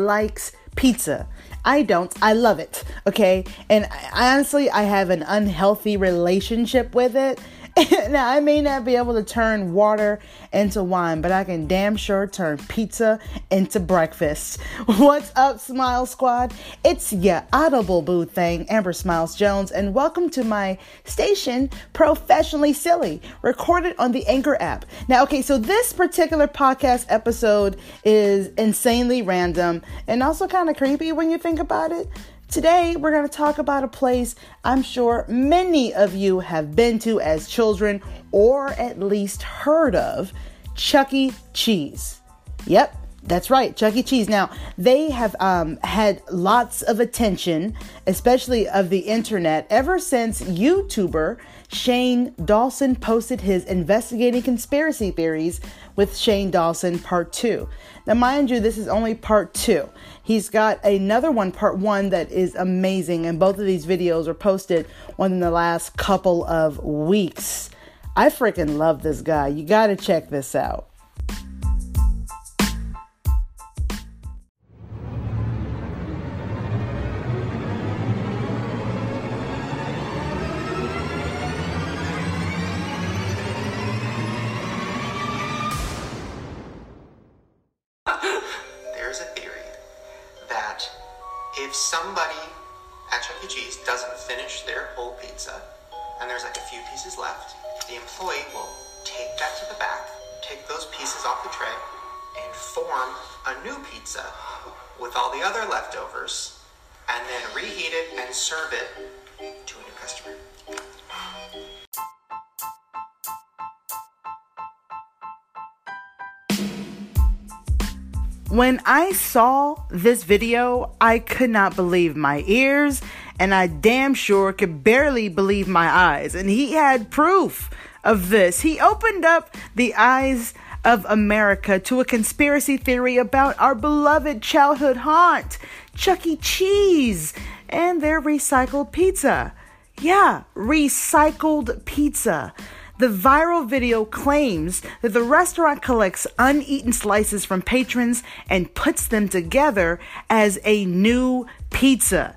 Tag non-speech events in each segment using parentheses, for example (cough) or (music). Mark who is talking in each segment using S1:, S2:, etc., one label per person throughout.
S1: likes pizza? I don't. I love it. Okay. And I, honestly, I have an unhealthy relationship with it. (laughs) now, I may not be able to turn water into wine, but I can damn sure turn pizza into breakfast. (laughs) What's up, Smile Squad? It's your audible boo thing, Amber Smiles Jones, and welcome to my station, Professionally Silly, recorded on the Anchor app. Now, okay, so this particular podcast episode is insanely random and also kind of creepy when you think about it. Today, we're going to talk about a place I'm sure many of you have been to as children or at least heard of Chuck E. Cheese. Yep, that's right, Chuck E. Cheese. Now, they have um, had lots of attention, especially of the internet, ever since YouTuber Shane Dawson posted his Investigating Conspiracy Theories with Shane Dawson Part 2. Now, mind you, this is only Part 2. He's got another one, Part 1, that is amazing, and both of these videos were posted within the last couple of weeks. I freaking love this guy. You gotta check this out.
S2: Form a new pizza with all the other leftovers, and then reheat it and serve it to a new customer.
S1: When I saw this video, I could not believe my ears, and I damn sure could barely believe my eyes. And he had proof of this. He opened up the eyes of America to a conspiracy theory about our beloved childhood haunt, Chuck E. Cheese, and their recycled pizza. Yeah, recycled pizza. The viral video claims that the restaurant collects uneaten slices from patrons and puts them together as a new pizza.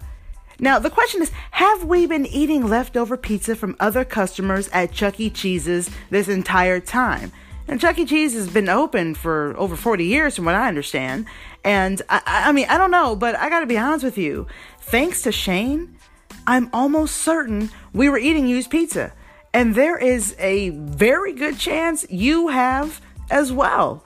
S1: Now, the question is Have we been eating leftover pizza from other customers at Chuck E. Cheese's this entire time? And Chuck E. Cheese has been open for over 40 years, from what I understand. And I, I mean, I don't know, but I gotta be honest with you. Thanks to Shane, I'm almost certain we were eating used pizza. And there is a very good chance you have as well.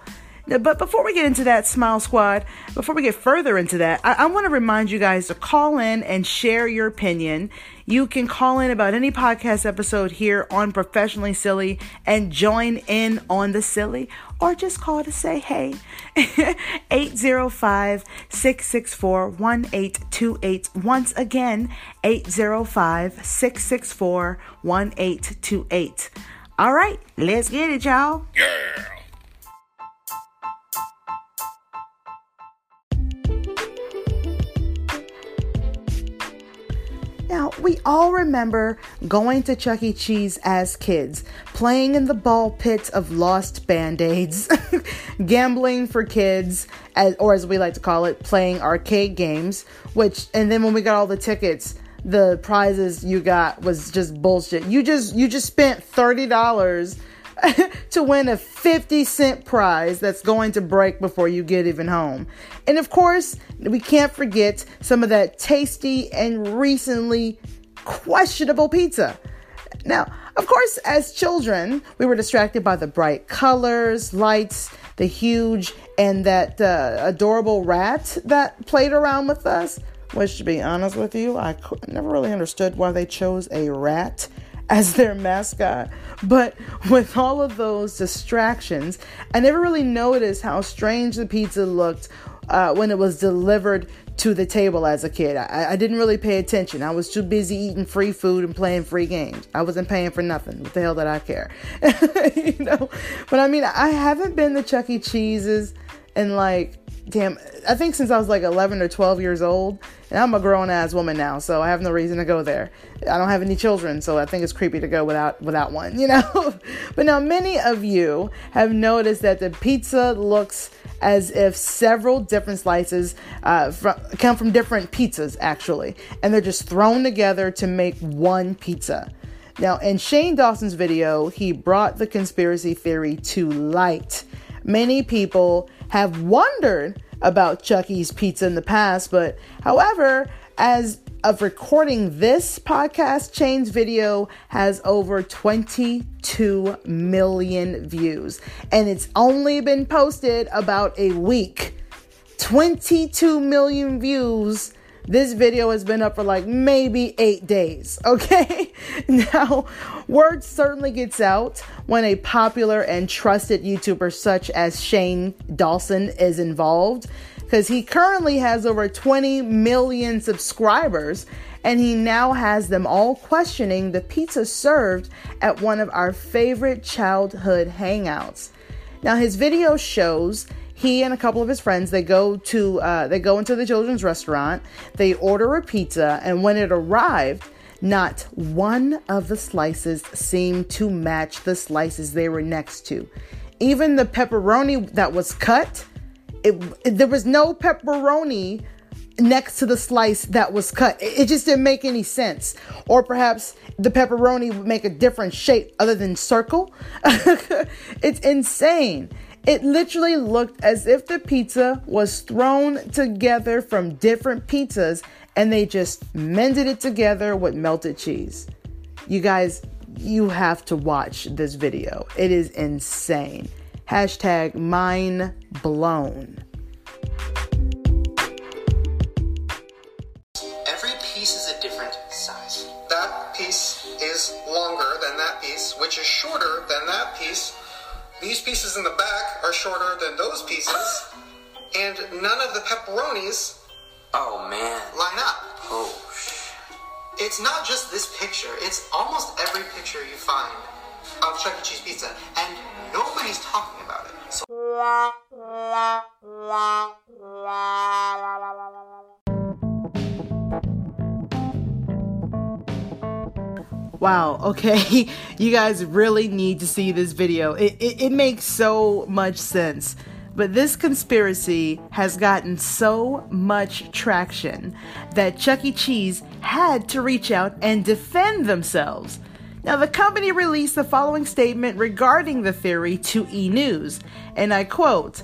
S1: But before we get into that, Smile Squad, before we get further into that, I, I want to remind you guys to call in and share your opinion. You can call in about any podcast episode here on Professionally Silly and join in on the silly, or just call to say hey. (laughs) 805 664 1828. Once again, 805 664 1828. All right, let's get it, y'all. Yeah. Now, we all remember going to Chuck E. Cheese as kids, playing in the ball pits of lost band aids, (laughs) gambling for kids, as, or as we like to call it, playing arcade games, which, and then when we got all the tickets, the prizes you got was just bullshit. You just you just spent $30 (laughs) to win a 50 cent prize that's going to break before you get even home. And of course, we can't forget some of that tasty and recently questionable pizza. Now, of course, as children, we were distracted by the bright colors, lights, the huge, and that uh, adorable rat that played around with us. Which, to be honest with you, I never really understood why they chose a rat as their mascot. But with all of those distractions, I never really noticed how strange the pizza looked uh, when it was delivered to the table as a kid. I, I, didn't really pay attention. I was too busy eating free food and playing free games. I wasn't paying for nothing. What the hell did I care? (laughs) you know? But I mean, I haven't been to Chuck E. Cheese's in like damn, I think since I was like 11 or 12 years old, and I'm a grown ass woman now, so I have no reason to go there. I don't have any children, so I think it's creepy to go without without one, (laughs) you know. but now many of you have noticed that the pizza looks as if several different slices uh, from, come from different pizzas, actually, and they're just thrown together to make one pizza. Now, in Shane Dawson's video, he brought the conspiracy theory to light. Many people have wondered about Chuck E.'s pizza in the past, but however, as of recording this podcast, Shane's video has over 22 million views, and it's only been posted about a week. 22 million views. This video has been up for like maybe eight days, (laughs) okay? now, word certainly gets out when a popular and trusted YouTuber such as Shane Dawson is involved because he currently has over 20 million subscribers and he now has them all questioning the pizza served at one of our favorite childhood hangouts. Now his video shows he and a couple of his friends they go to uh, they go into the children's restaurant they order a pizza and when it arrived not one of the slices seemed to match the slices they were next to even the pepperoni that was cut it, it, there was no pepperoni next to the slice that was cut. It, it just didn't make any sense. Or perhaps the pepperoni would make a different shape other than circle. (laughs) it's insane. It literally looked as if the pizza was thrown together from different pizzas and they just mended it together with melted cheese. You guys, you have to watch this video. It is insane. Hashtag mind blown.
S2: Every piece is a different size. That piece is longer than that piece, which is shorter than that piece. These pieces in the back are shorter than those pieces, and none of the pepperonis
S3: Oh man.
S2: line up.
S3: Oh sh.
S2: It's not just this picture, it's almost every picture you find of Chuck E. Cheese pizza, and nobody's talking about it. So
S1: Wow, okay. (laughs) You guys really need to see this video. It, it, it, makes so much sense. But this conspiracy has gotten so much traction that Chuck E. Cheese had to reach out and defend themselves. Now, the company released the following statement regarding the theory to E! News, and I quote,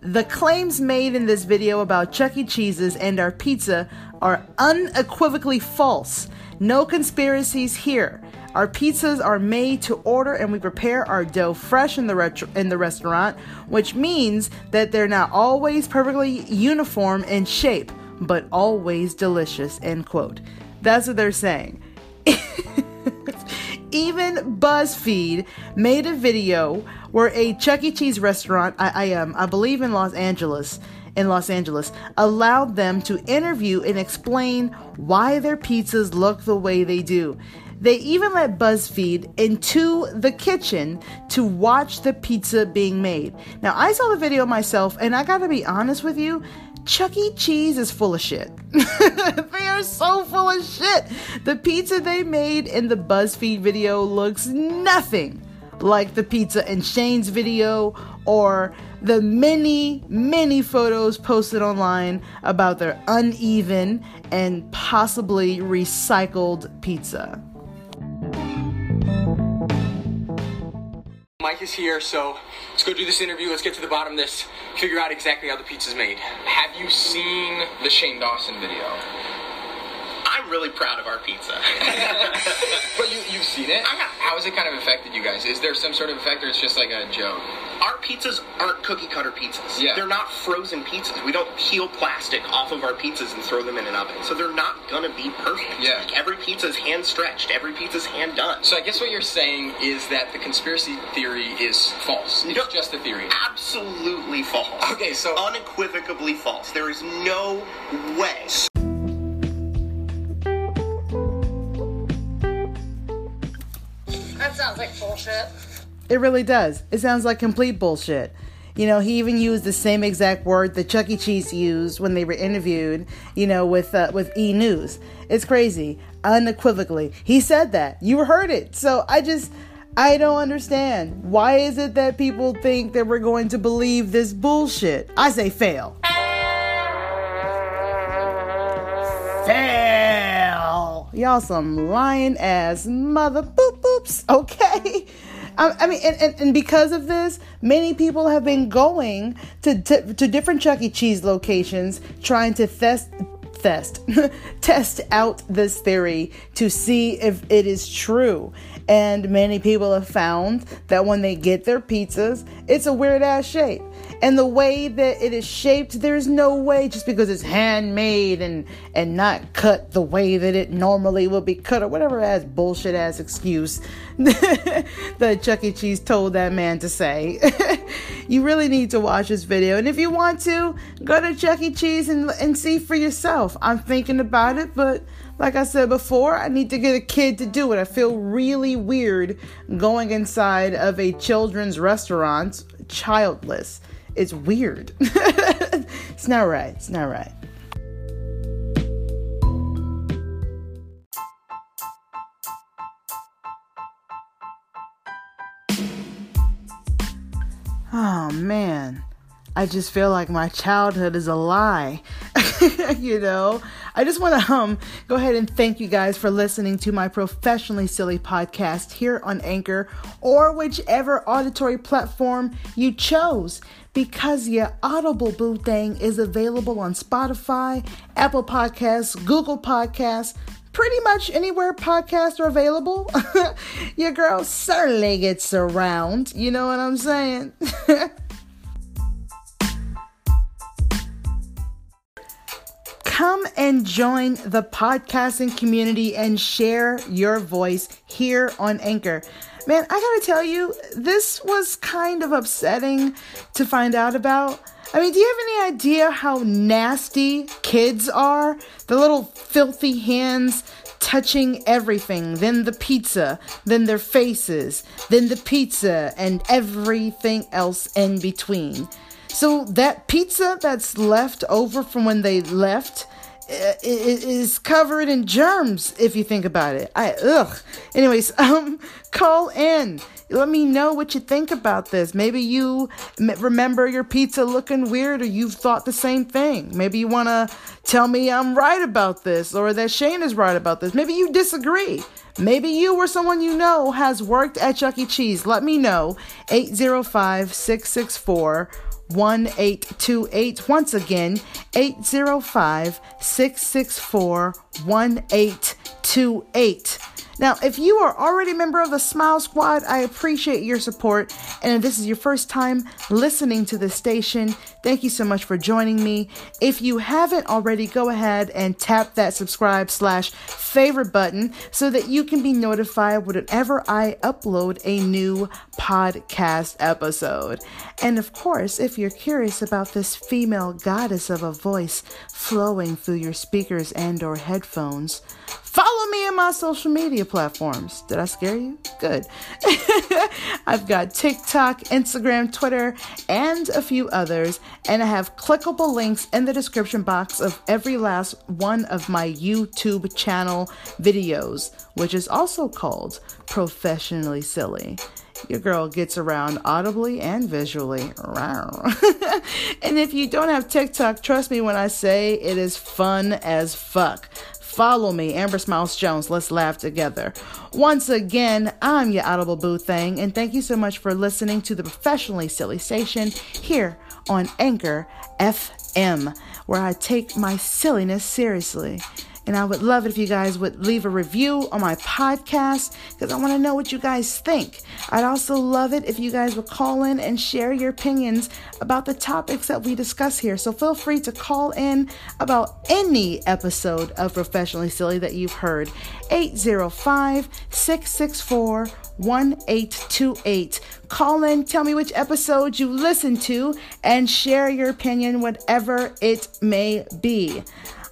S1: the claims made in this video about Chuck E. Cheese's and our pizza are unequivocally false. No conspiracies here. Our pizzas are made to order and we prepare our dough fresh in the retro- in the restaurant, which means that they're not always perfectly uniform in shape, but always delicious. End quote. That's what they're saying. (laughs) Even BuzzFeed made a video where a Chuck E. Cheese restaurant, I, I um, I believe in Los Angeles, in Los Angeles, allowed them to interview and explain why their pizzas look the way they do. They even let BuzzFeed into the kitchen to watch the pizza being made. Now, I saw the video myself, and I gotta be honest with you, Chuck E. Cheese is full of shit. (laughs) they are so full of shit. The pizza they made in the BuzzFeed video looks nothing like the pizza in Shane's video or the many, many photos posted online about their uneven and possibly recycled pizza.
S3: Mike is here, so let's go do this interview. Let's get to the bottom of this. Figure out exactly how the pizza's made. Have you seen the Shane Dawson video?
S4: I'm really proud of our pizza. (laughs)
S3: But you, you've seen it.
S4: I have.
S3: How has it kind of affected you guys? Is there some sort of effect, or it's just like a joke?
S4: Our pizzas aren't cookie cutter pizzas.
S3: Yeah.
S4: They're not frozen pizzas. We don't peel plastic off of our pizzas and throw them in an oven. So they're not gonna be perfect.
S3: Yeah.
S4: Like every pizza is hand stretched. Every pizza's hand done.
S3: So I guess what you're saying is that the conspiracy theory is false. It's
S4: Yep.
S3: just a theory.
S4: absolutely false.
S3: Okay, so
S4: Unequivocally false. There is no way.
S5: Like bullshit.
S1: It really does. It sounds like complete bullshit. You know, he even used the same exact word that Chuck E. Cheese used when they were interviewed. You know, with uh, with E News. It's crazy, unequivocally. He said that. You heard it. So I just, I don't understand. Why is it that people think that we're going to believe this bullshit? I say fail. Fail. Y'all some lying ass mother boop boops, (laughs) okay? I, mean, and, and, and, because of this, many people have been going to, to, to different Chuck E. Cheese locations trying to test test (laughs) test out this theory to see if it is true. And many people have found that when they get their pizzas, it's a weird ass shape. And the way that it is shaped, there's no way just because it's handmade and and not cut the way that it normally would be cut or whatever ass bullshit ass excuse (laughs) that Chuck E. Cheese told that man to say. (laughs) you really need to watch this video. And if you want to, go to Chuck E. Cheese and, and see for yourself. I'm thinking about it, but like I said before, I need to get a kid to do it. I feel really weird going inside of a children's restaurant childless. It's weird. (laughs) it's not right. It's not right. Oh man, I just feel like my childhood is a lie. (laughs) you know, I just want to um go ahead and thank you guys for listening to my professionally silly podcast here on Anchor or whichever auditory platform you chose because your Audible Boo thing is available on Spotify, Apple Podcasts, Google Podcasts, pretty much anywhere podcasts are available. (laughs) your girl certainly gets around. You know what I'm saying? (laughs) Come and join the podcasting community and share your voice here on Anchor. Man, I gotta tell you, this was kind of upsetting to find out about. I mean, do you have any idea how nasty kids are? The little filthy hands touching everything, then the pizza, then their faces, then the pizza, and everything else in between. So that pizza that's left over from when they left is covered in germs if you think about it. I ugh. Anyways, (laughs) um call in. Let me know what you think about this. Maybe you remember your pizza looking weird or you've thought the same thing. Maybe you want to tell me I'm right about this or that Shane is right about this. Maybe you disagree. Maybe you or someone you know has worked at Chuck E. Cheese. Let me know. 805 664 1828. Once again, 805 664 1828. Now, if you are already a member of the Smile Squad, I appreciate your support. And if this is your first time listening to the station, thank you so much for joining me. If you haven't already, go ahead and tap that subscribe slash favorite button so that you can be notified whenever I upload a new podcast episode. And of course, if you're curious about this female goddess of a voice flowing through your speakers and or headphones, Follow me in my social media platforms. Did I scare you? Good. (laughs) I've got TikTok, Instagram, Twitter, and a few others, and I have clickable links in the description box of every last one of my YouTube channel videos, which is also called Professionally Silly your girl gets around audibly and visually. (laughs) and if you don't have TikTok, trust me when I say it is fun as fuck. Follow me, Amber Smiles Jones. Let's laugh together. Once again, I'm your Audible Boo Thing, and thank you so much for listening to the Professionally Silly Station here on Anchor FM, where I take my silliness seriously. And I would love it if you guys would leave a review on my podcast because I want to know what you guys think. I'd also love it if you guys would call in and share your opinions about the topics that we discuss here. So feel free to call in about any episode of Professionally Silly that you've heard. 805 664 1828. Call in, tell me which episode you listened to, and share your opinion, whatever it may be.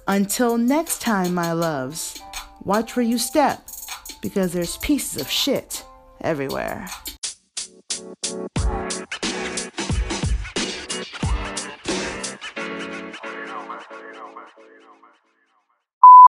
S1: Until next time, my loves, watch where you step because there's pieces of shit everywhere.